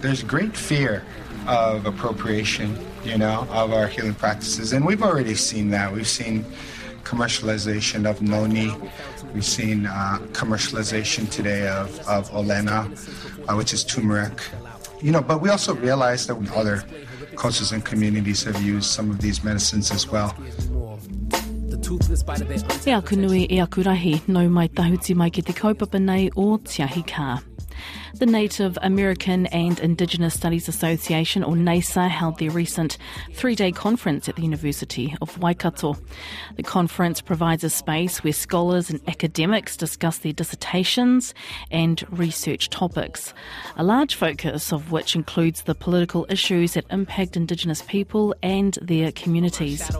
There's great fear of appropriation, you know, of our healing practices. And we've already seen that. We've seen commercialization of noni. We've seen uh, commercialization today of, of olena, uh, which is turmeric. You know, but we also realize that other cultures and communities have used some of these medicines as well. E aku nui e aku rahi, no mai tahuti mai ki te kaupapa nei o Tiahi Kaa. The Native American and Indigenous Studies Association, or NAISA, held their recent three day conference at the University of Waikato. The conference provides a space where scholars and academics discuss their dissertations and research topics, a large focus of which includes the political issues that impact Indigenous people and their communities.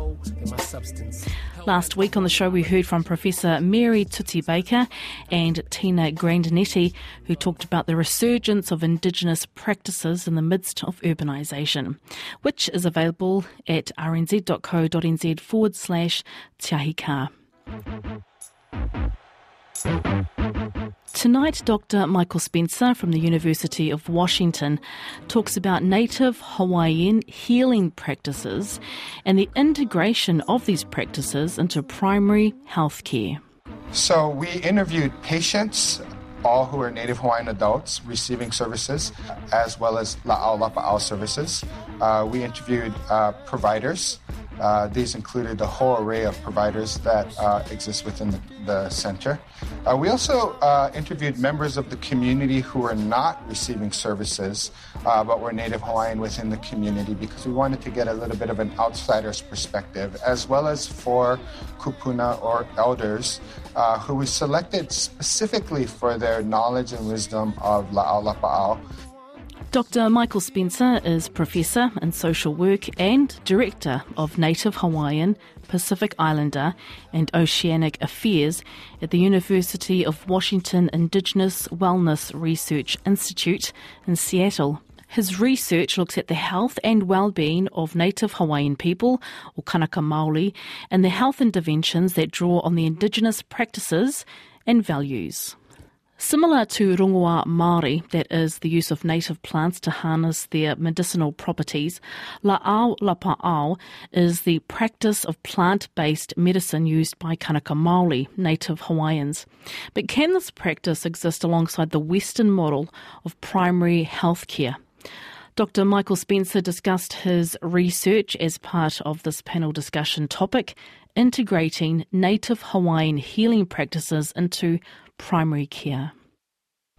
Last week on the show, we heard from Professor Mary Tuti Baker and Tina Grandinetti, who talked about the resurgence of Indigenous practices in the midst of urbanisation, which is available at rnz.co.nz forward slash tiahika. Tonight, Dr. Michael Spencer from the University of Washington talks about native Hawaiian healing practices and the integration of these practices into primary health care. So, we interviewed patients, all who are native Hawaiian adults receiving services, as well as La'au Lapa'au services. Uh, we interviewed uh, providers. Uh, these included a whole array of providers that uh, exist within the, the center. Uh, we also uh, interviewed members of the community who were not receiving services uh, but were Native Hawaiian within the community because we wanted to get a little bit of an outsider's perspective, as well as for kupuna or elders uh, who we selected specifically for their knowledge and wisdom of La'au Lapa'au Dr. Michael Spencer is Professor in Social Work and Director of Native Hawaiian, Pacific Islander, and Oceanic Affairs at the University of Washington Indigenous Wellness Research Institute in Seattle. His research looks at the health and well-being of Native Hawaiian people, or Kanaka Maoli, and the health interventions that draw on the Indigenous practices and values. Similar to rongoā Māori, that is the use of native plants to harness their medicinal properties, la'au lapa'au is the practice of plant-based medicine used by Kanaka Maoli, native Hawaiians. But can this practice exist alongside the Western model of primary health care? Dr. Michael Spencer discussed his research as part of this panel discussion topic, integrating native Hawaiian healing practices into primary care.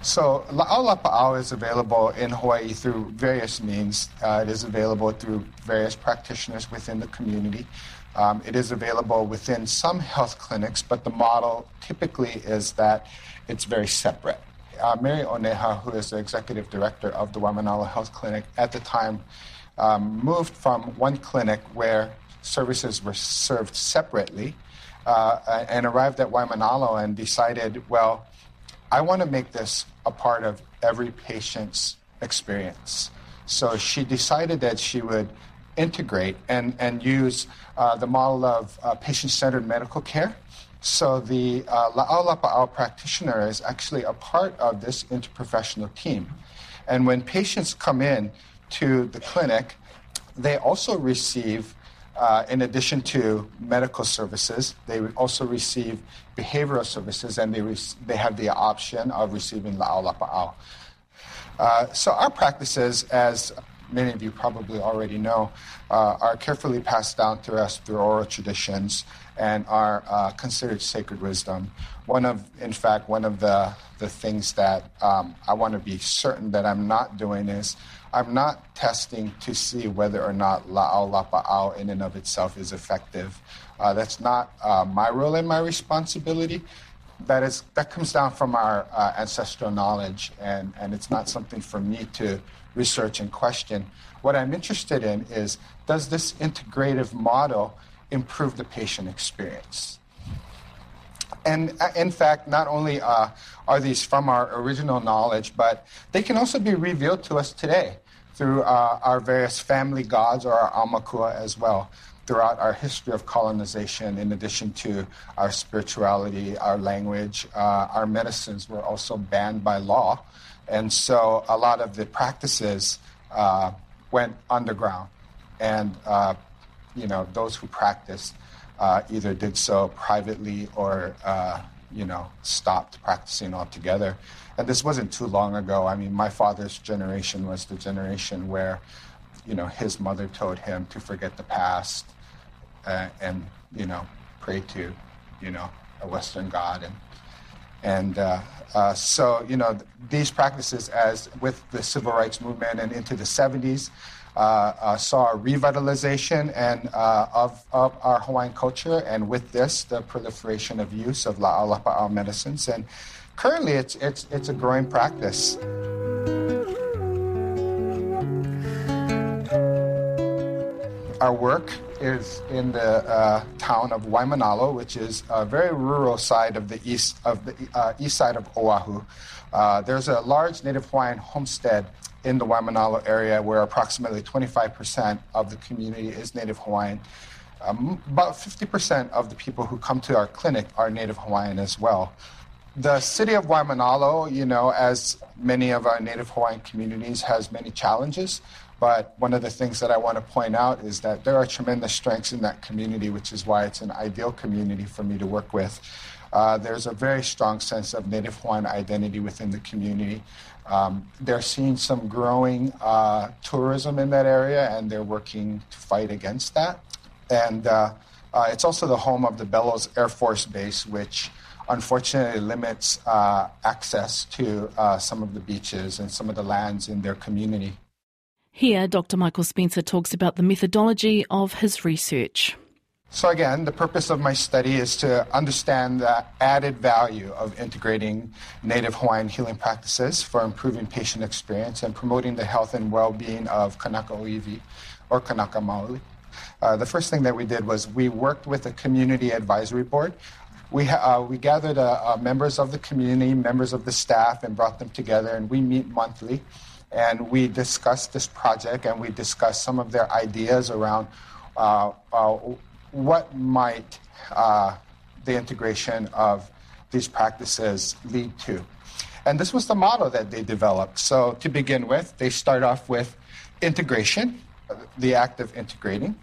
So La'au Lapa'au is available in Hawaii through various means. Uh, it is available through various practitioners within the community. Um, it is available within some health clinics, but the model typically is that it's very separate. Uh, Mary Oneha, who is the executive director of the Waimanalo Health Clinic at the time, um, moved from one clinic where services were served separately uh, and arrived at Waimanalo and decided, well, I want to make this a part of every patient's experience. So she decided that she would integrate and, and use uh, the model of uh, patient centered medical care. So the uh, La'au practitioner is actually a part of this interprofessional team. And when patients come in to the clinic, they also receive uh, in addition to medical services, they also receive behavioral services and they, re- they have the option of receiving la'au lapa'au. Uh, so our practices, as many of you probably already know, uh, are carefully passed down to us through oral traditions and are uh, considered sacred wisdom. One of, in fact, one of the, the things that um, I want to be certain that I'm not doing is I'm not testing to see whether or not la'au lapa'au in and of itself is effective. Uh, that's not uh, my role and my responsibility. That is that comes down from our uh, ancestral knowledge, and, and it's not something for me to research and question. What I'm interested in is does this integrative model improve the patient experience? And uh, in fact, not only uh, are these from our original knowledge, but they can also be revealed to us today through uh, our various family gods or our 'Aumakua as well. throughout our history of colonization, in addition to our spirituality, our language, uh, our medicines were also banned by law. And so a lot of the practices uh, went underground. And, uh, you know, those who practiced uh, either did so privately or, uh, you know, stopped practicing altogether. And this wasn't too long ago. I mean, my father's generation was the generation where, you know, his mother told him to forget the past uh, and, you know, pray to, you know, a Western God. And, and uh, uh, so, you know, these practices, as with the civil rights movement and into the 70s, uh, uh, saw a revitalization and uh, of, of our Hawaiian culture, and with this, the proliferation of use of la'au lapa'au medicines. And currently, it's, it's, it's a growing practice. Our work is in the uh, town of Waimanalo, which is a very rural side of the east of the uh, east side of Oahu. Uh, there's a large Native Hawaiian homestead in the Waimanalo area where approximately 25% of the community is Native Hawaiian. Um, about 50% of the people who come to our clinic are Native Hawaiian as well. The city of Waimanalo, you know, as many of our Native Hawaiian communities, has many challenges. But one of the things that I want to point out is that there are tremendous strengths in that community, which is why it's an ideal community for me to work with. Uh, there's a very strong sense of Native Hawaiian identity within the community. Um, they're seeing some growing uh, tourism in that area, and they're working to fight against that. And uh, uh, it's also the home of the Bellows Air Force Base, which unfortunately limits uh, access to some of the beaches and some of the lands in their community. Here, Dr. Michael Spencer talks about the methodology of his research. So, again, the purpose of my study is to understand the added value of integrating Native Hawaiian healing practices for improving patient experience and promoting the health and well being of Kanaka Oiwi or Kanaka Maoli. Uh, the first thing that we did was we worked with a community advisory board. We, uh, we gathered uh, uh, members of the community, members of the staff, and brought them together, and we meet monthly. And we discussed this project and we discussed some of their ideas around uh, uh, what might uh, the integration of these practices lead to. And this was the model that they developed. So, to begin with, they start off with integration, the act of integrating.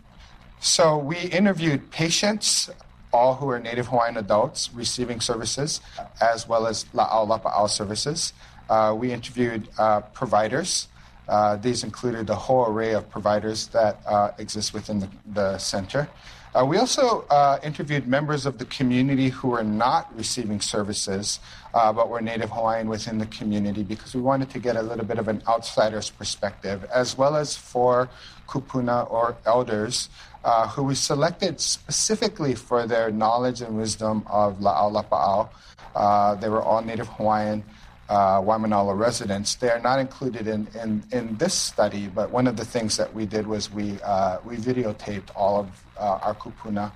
So, we interviewed patients, all who are Native Hawaiian adults receiving services, as well as La'au Lapa'au services. Uh, we interviewed uh, providers. Uh, these included a whole array of providers that uh, exist within the, the center. Uh, we also uh, interviewed members of the community who were not receiving services uh, but were Native Hawaiian within the community because we wanted to get a little bit of an outsider's perspective, as well as for kupuna or elders uh, who we selected specifically for their knowledge and wisdom of La'au Lapa'au. Uh, they were all Native Hawaiian uh, residents. They are not included in, in, in this study, but one of the things that we did was we, uh, we videotaped all of uh, our kupuna,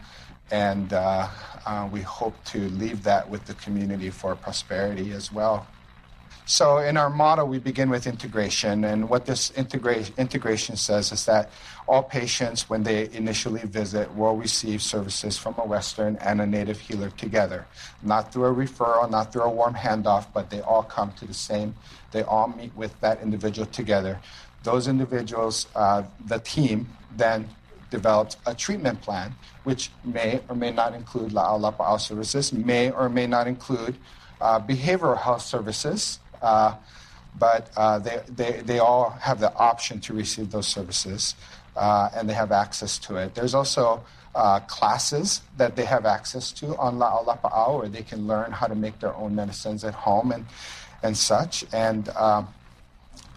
and uh, uh, we hope to leave that with the community for prosperity as well. So, in our model, we begin with integration. And what this integra- integration says is that all patients, when they initially visit, will receive services from a Western and a Native healer together. Not through a referral, not through a warm handoff, but they all come to the same, they all meet with that individual together. Those individuals, uh, the team, then develops a treatment plan, which may or may not include La'au Lapa'au services, may or may not include uh, behavioral health services, but uh, they, they, they all have the option to receive those services uh, and they have access to it. There's also uh, classes that they have access to on La'au Lapa'au where they can learn how to make their own medicines at home and, and such. And um,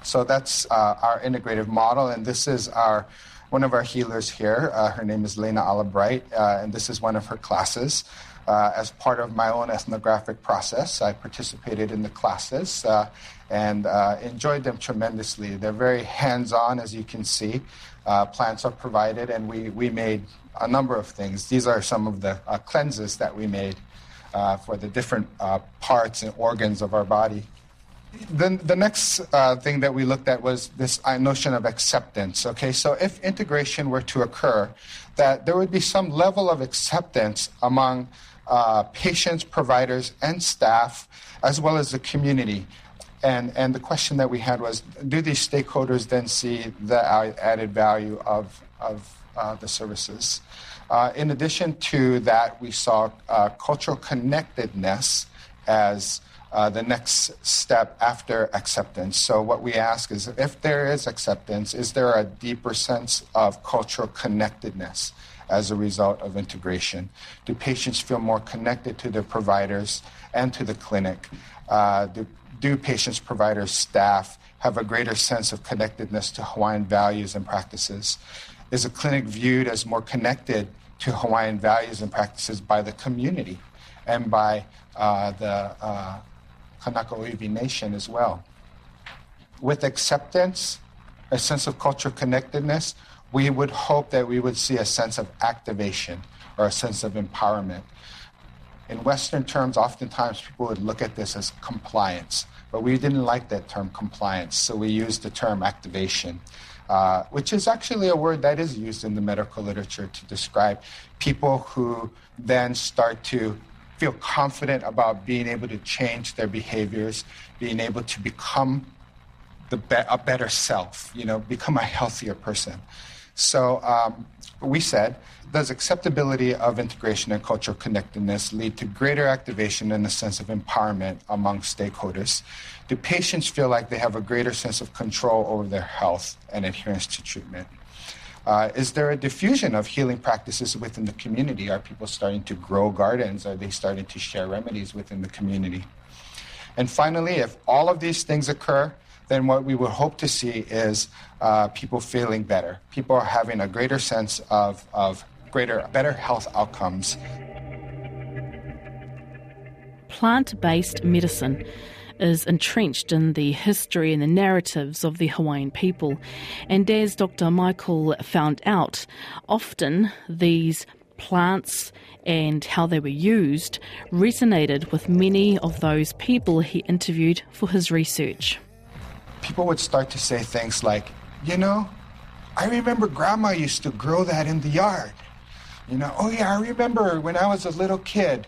so that's uh, our integrative model, and this is our one of our healers here. Uh, her name is Lena Albright, and this is one of her classes. Uh, as part of my own ethnographic process. I participated in the classes uh, and uh, enjoyed them tremendously. They're very hands on, as you can see. Uh, plants are provided, and we, we made a number of things. These are some of the uh, cleanses that we made uh, for the different parts and organs of our body. then the next uh, thing that we looked at was this notion of acceptance. Okay, so if integration were to occur, that there would be some level of acceptance among uh, patients, providers, and staff, as well as the community. And, and the question that we had was do these stakeholders then see the added value of, of uh, the services? Uh, in addition to that, we saw uh, cultural connectedness as uh, the next step after acceptance. So, what we ask is if there is acceptance, is there a deeper sense of cultural connectedness as a result of integration? Do patients feel more connected to their providers and to the clinic? Uh, do, do patients, providers, staff have a greater sense of connectedness to Hawaiian values and practices? Is a clinic viewed as more connected to Hawaiian values and practices by the community and by uh, the uh, Kanaka Oiwi Nation as well. With acceptance, a sense of cultural connectedness, we would hope that we would see a sense of activation or a sense of empowerment. In Western terms, oftentimes people would look at this as compliance, but we didn't like that term compliance, so we used the term activation. Uh, which is actually a word that is used in the medical literature to describe people who then start to feel confident about being able to change their behaviors, being able to become the be- a better self, you know, become a healthier person. So um, we said, does acceptability of integration and cultural connectedness lead to greater activation and a sense of empowerment among stakeholders? Do patients feel like they have a greater sense of control over their health and adherence to treatment? Uh, is there a diffusion of healing practices within the community? Are people starting to grow gardens? Are they starting to share remedies within the community? And finally, if all of these things occur, then what we would hope to see is uh, people feeling better. People are having a greater sense of, of greater, better health outcomes. Plant based medicine is entrenched in the history and the narratives of the Hawaiian people. And as Dr. Michael found out, often these plants and how they were used resonated with many of those people he interviewed for his research. People would start to say things like, you know, I remember grandma used to grow that in the yard. You know, oh yeah, I remember when I was a little kid,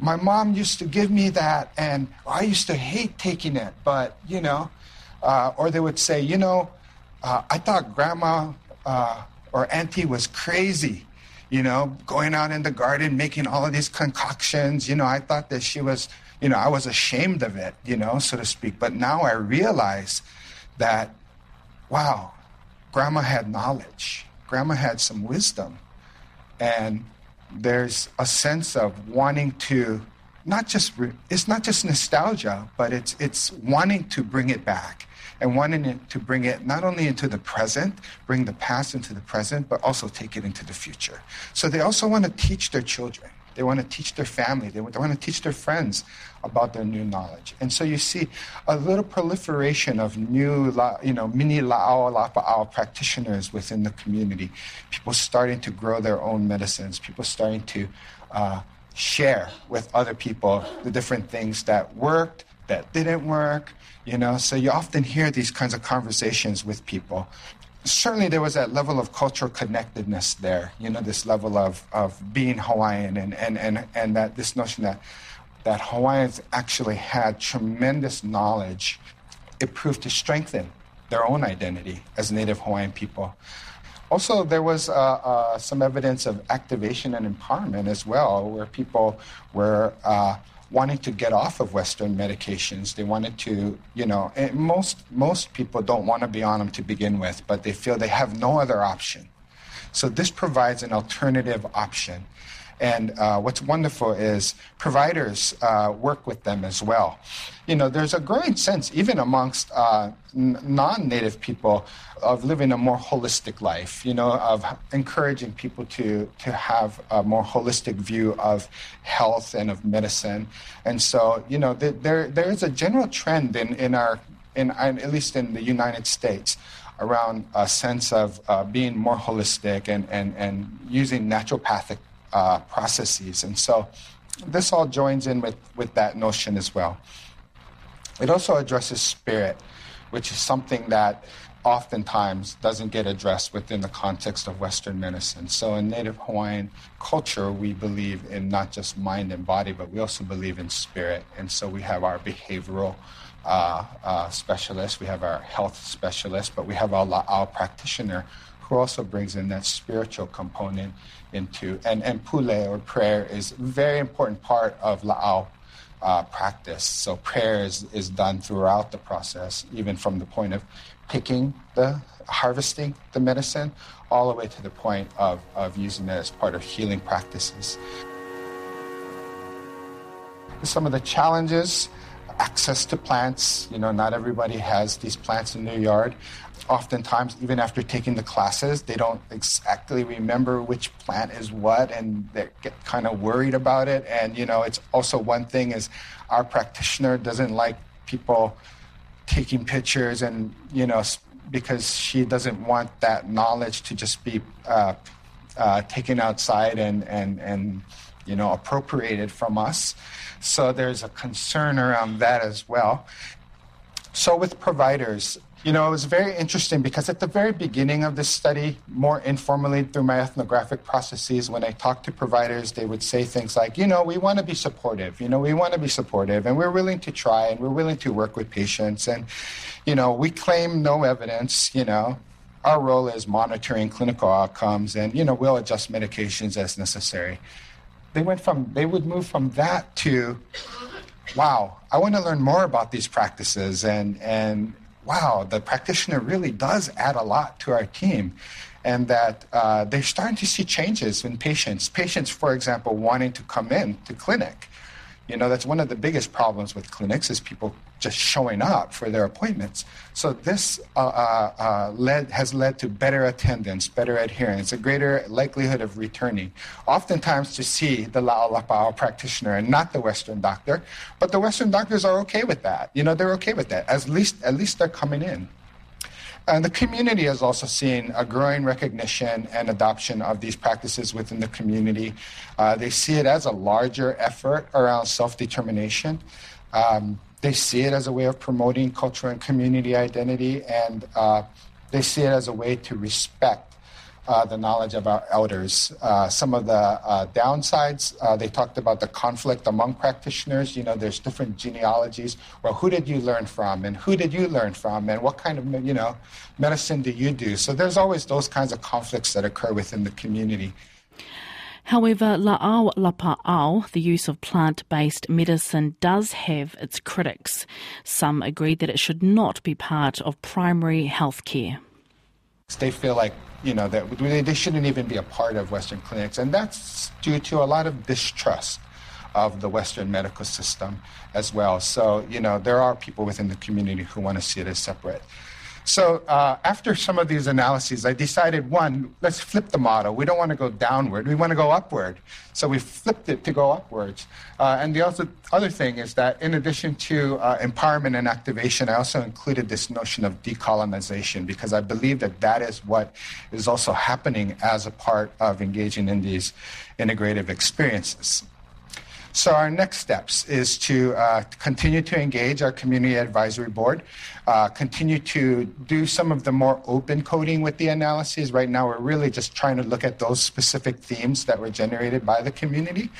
my mom used to give me that, and I used to hate taking it, but you know, uh, or they would say, you know, uh, I thought grandma uh, or auntie was crazy, you know, going out in the garden making all of these concoctions. You know, I thought that she was, you know, I was ashamed of it, you know, so to speak. But now I realize that, wow, grandma had knowledge, grandma had some wisdom, and there's a sense of wanting to not just it's not just nostalgia, but it's it's wanting to bring it back and wanting it to bring it not only into the present, bring the past into the present, but also take it into the future. So they also want to teach their children. They want to teach their family. They want to teach their friends about their new knowledge. And so you see a little proliferation of new, you know, mini La'au lapa'au practitioners within the community. People starting to grow their own medicines. People starting to uh, share with other people the different things that worked, that didn't work. You know, so you often hear these kinds of conversations with people certainly there was that level of cultural connectedness there, you know, this level of, of being Hawaiian and, and, and, and that this notion that, that Hawaiians actually had tremendous knowledge. It proved to strengthen their own identity as Native Hawaiian people. Also, there was uh, uh, some evidence of activation and empowerment as well, where people were uh, wanting to get off of Western medications. They wanted to, you know, most most people don't want to be on them to begin with, but they feel they have no other option. So this provides an alternative option. And uh, what's wonderful is providers uh, work with them as well. You know, there's a growing sense, even amongst uh, non native people, of living a more holistic life, you know, of encouraging people to, to have a more holistic view of health and of medicine. And so, you know, th- there, there is a general trend in, in our, in, at least in the United States, around a sense of uh, being more holistic and, and, and using naturopathic uh, processes. And so this all joins in with, with that notion as well. It also addresses spirit, which is something that oftentimes doesn't get addressed within the context of Western medicine. So, in Native Hawaiian culture, we believe in not just mind and body, but we also believe in spirit. And so, we have our behavioral uh, uh, specialist, we have our health specialist, but we have our, our practitioner who also brings in that spiritual component into and and pule or prayer is a very important part of la'au uh, practice. So prayer is, is done throughout the process, even from the point of picking the harvesting the medicine all the way to the point of, of using it as part of healing practices. Some of the challenges access to plants. You know, not everybody has these plants in their yard. Oftentimes, even after taking the classes, they don't exactly remember which plant is what, and they get kind of worried about it. And you know, it's also one thing is our practitioner doesn't like people taking pictures, and you know, because she doesn't want that knowledge to just be uh, uh, taken outside and and and you know appropriated from us. So there's a concern around that as well. So with providers, you know, it was very interesting because at the very beginning of this study, more informally through my ethnographic processes, when I talked to providers, they would say things like, you know, we want to be supportive, you know, we want to be supportive and we're willing to try and we're willing to work with patients. And, you know, we claim no evidence, you know, our role is monitoring clinical outcomes and, you know, we'll adjust medications as necessary they went from they would move from that to wow i want to learn more about these practices and and wow the practitioner really does add a lot to our team. And that uh, they're starting to see changes in patients. Patients for example wanting to come in to clinic you know, that's one of the biggest problems with clinics is people just showing up for their appointments. So this uh, uh, uh, led, has led to better attendance, better adherence, a greater likelihood of returning. Oftentimes to see the La'au Lapa'au practitioner and not the Western doctor, but the Western doctors are okay with that. You know, they're okay with that. At least, at least they're coming in. And the community has also seen a growing recognition and adoption of these practices within the community. Uh, they see it as a larger effort around self determination. Um, they see it as a way of promoting cultural and community identity, and uh, they see it as a way to respect uh, the knowledge of our elders. Uh, some of the uh, downsides, uh, they talked about the conflict among practitioners. You know, there's different genealogies. Well, who did you learn from, and who did you learn from, and what kind of you know medicine do you do? So there's always those kinds of conflicts that occur within the community. However, La'au Lapa'au, the use of plant based medicine, does have its critics. Some agree that it should not be part of primary health care. They feel like you know that they shouldn't even be a part of Western clinics, and that's due to a lot of distrust of the Western medical system as well. So you know there are people within the community who want to see it as separate. So uh, after some of these analyses, I decided one, let's flip the model. We don't want to go downward. We want to go upward. So we flipped it to go upwards. Uh, and the other, other thing is that in addition to uh, empowerment and activation, I also included this notion of decolonization because I believe that that is what is also happening as a part of engaging in these integrative experiences. So our next steps is to uh, continue to engage our community advisory board, uh, continue to do some of the more open coding with the analyses. Right now, we're really just trying to look at those specific themes that were generated by the community,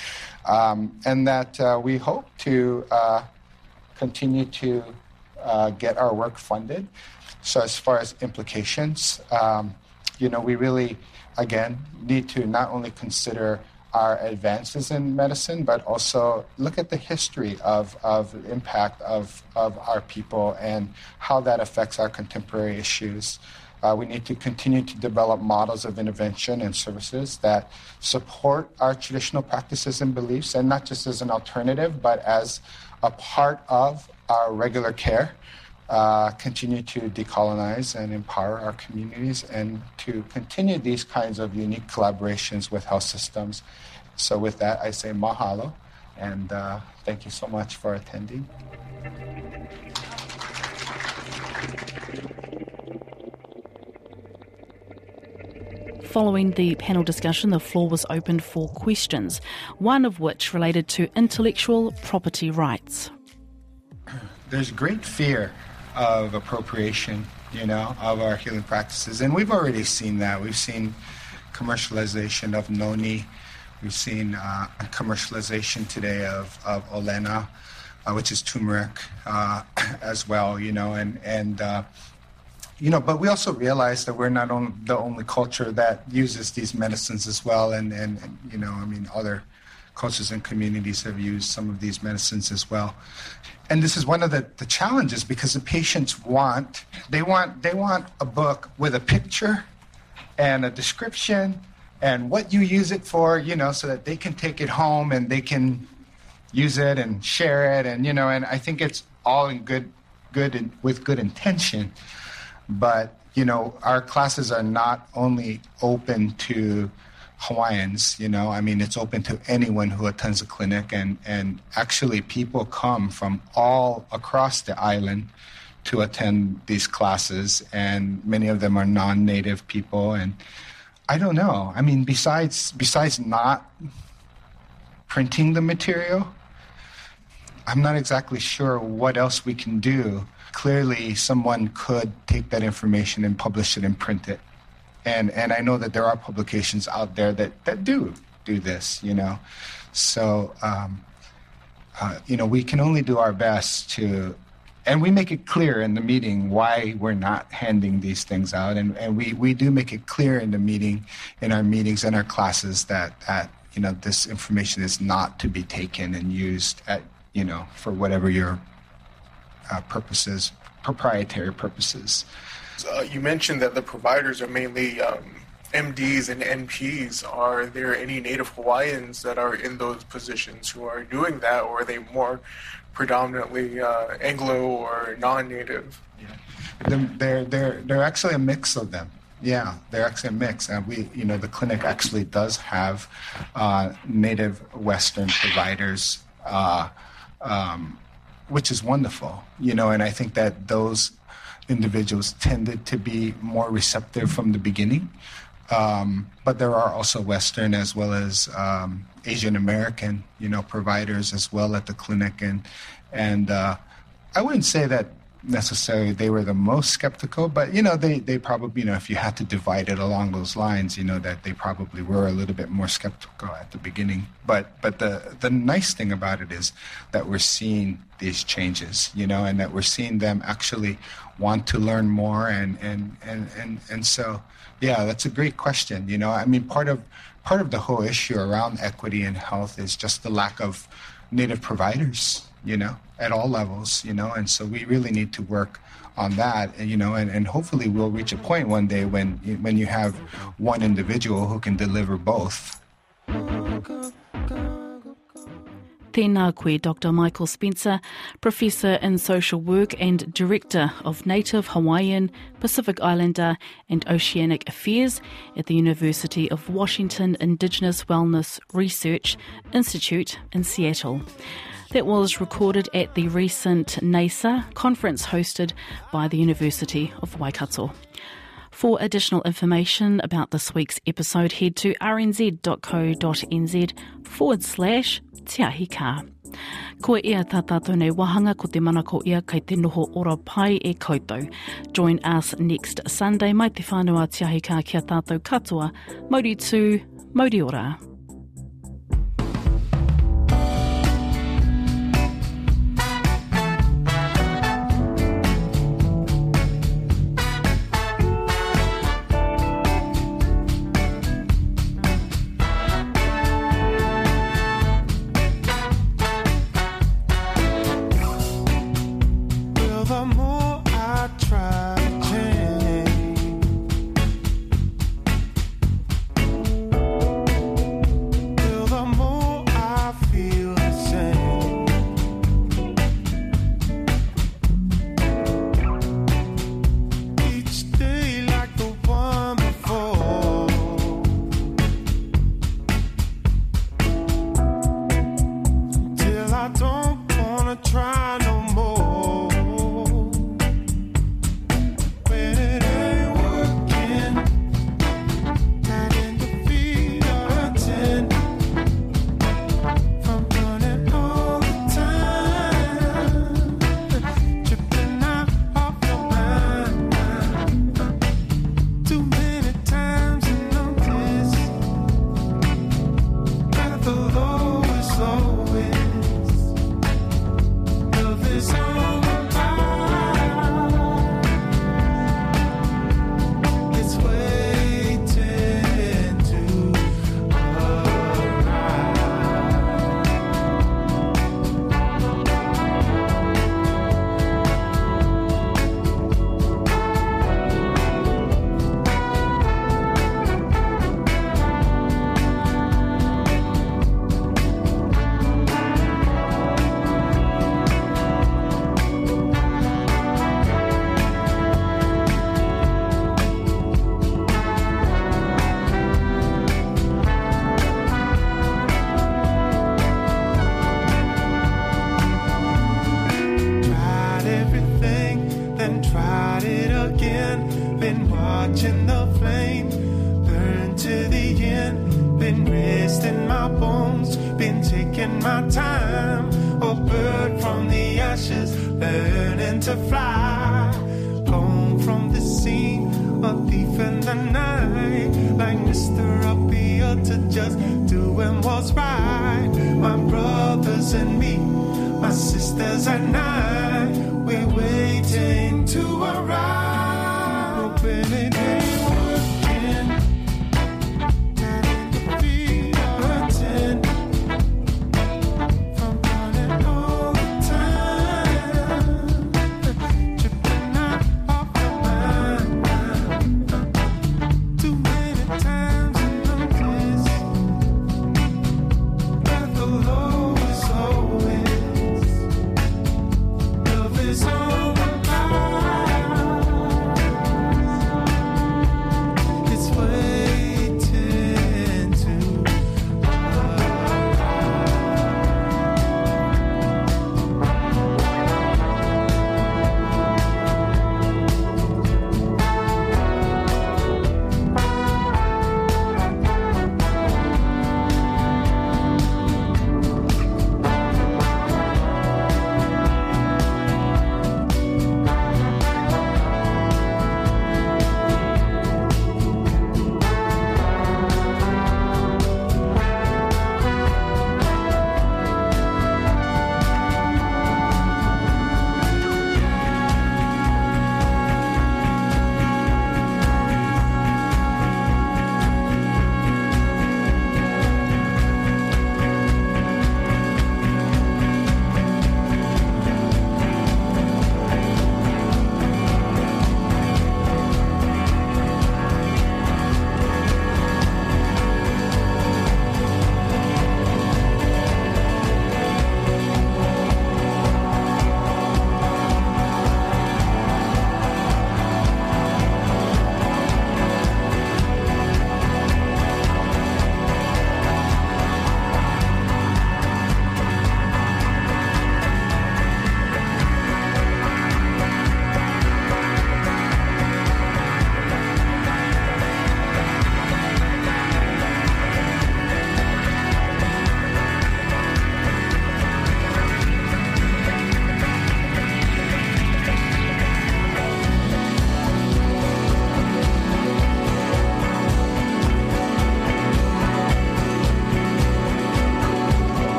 um, and that uh, we hope to uh, continue to uh, get our work funded. So as far as implications, um, you know, we really, again, need to not only consider our advances in medicine, but also look at the history of, of impact of, of our people and how that affects our contemporary issues. Uh, we need to continue to develop models of intervention and services that support our traditional practices and beliefs, and not just as an alternative, but as a part of our regular care uh, continue to decolonize and empower our communities and to continue these kinds of unique collaborations with health systems. So, with that, I say mahalo and uh, thank you so much for attending. Following the panel discussion, the floor was opened for questions, one of which related to intellectual property rights. there's great fear of appropriation, you know, of our healing practices, and we've already seen that. We've seen commercialization of noni. We've seen uh, commercialization today of, of olena, uh, which is turmeric, uh, as well, you know, and and uh, you know, but we also realize that we're not on, the only culture that uses these medicines as well, and, and, and you know, I mean, other cultures and communities have used some of these medicines as well. And this is one of the, the challenges because the patients want they want they want a book with a picture and a description and what you use it for, you know, so that they can take it home and they can use it and share it and you know, and I think it's all in good good with good intention. But, you know, our classes are not only open to Hawaiians, you know, I mean, it's open to anyone who attends a clinic, and, and actually, people come from all across the island to attend these classes, and many of them are non native people. And I don't know, I mean, besides, besides not printing the material, I'm not exactly sure what else we can do clearly someone could take that information and publish it and print it. And and I know that there are publications out there that, that do do this, you know. So um, uh, you know, we can only do our best to and we make it clear in the meeting why we're not handing these things out and, and we, we do make it clear in the meeting in our meetings and our classes that, that you know this information is not to be taken and used at you know for whatever your uh, purposes, proprietary purposes. Uh, you mentioned that the providers are mainly um, MDs and NPs. Are there any Native Hawaiians that are in those positions who are doing that, or are they more predominantly uh, Anglo or non-Native? Yeah. They're, they're, they're actually a mix of them. Yeah, they're actually a mix, and we, you know, the clinic actually does have uh, native Western providers uh, um, which is wonderful, you know, and I think that those individuals tended to be more receptive from the beginning. Um, but there are also Western as well as um, Asian American, you know, providers as well at the clinic, and and uh, I wouldn't say that necessarily they were the most skeptical, but you know, they, they probably, you know, if you had to divide it along those lines, you know, that they probably were a little bit more skeptical at the beginning. But but the the nice thing about it is that we're seeing these changes, you know, and that we're seeing them actually want to learn more and and and and, and so yeah, that's a great question. You know, I mean part of part of the whole issue around equity and health is just the lack of native providers you know, at all levels, you know, and so we really need to work on that, you know, and, and hopefully we'll reach a point one day when when you have one individual who can deliver both. Tēnā Dr. Michael Spencer, Professor in Social Work and Director of Native Hawaiian, Pacific Islander and Oceanic Affairs at the University of Washington Indigenous Wellness Research Institute in Seattle that was recorded at the recent NASA conference hosted by the University of Waikato. For additional information about this week's episode, head to rnz.co.nz forward slash tiahika. Ko ia tā tātou nei wahanga ko te mana ko ia kei te noho ora pai e koutou. Join us next Sunday mai te whanua tiahika kia tātou katoa. Mauri tū, mauri ora.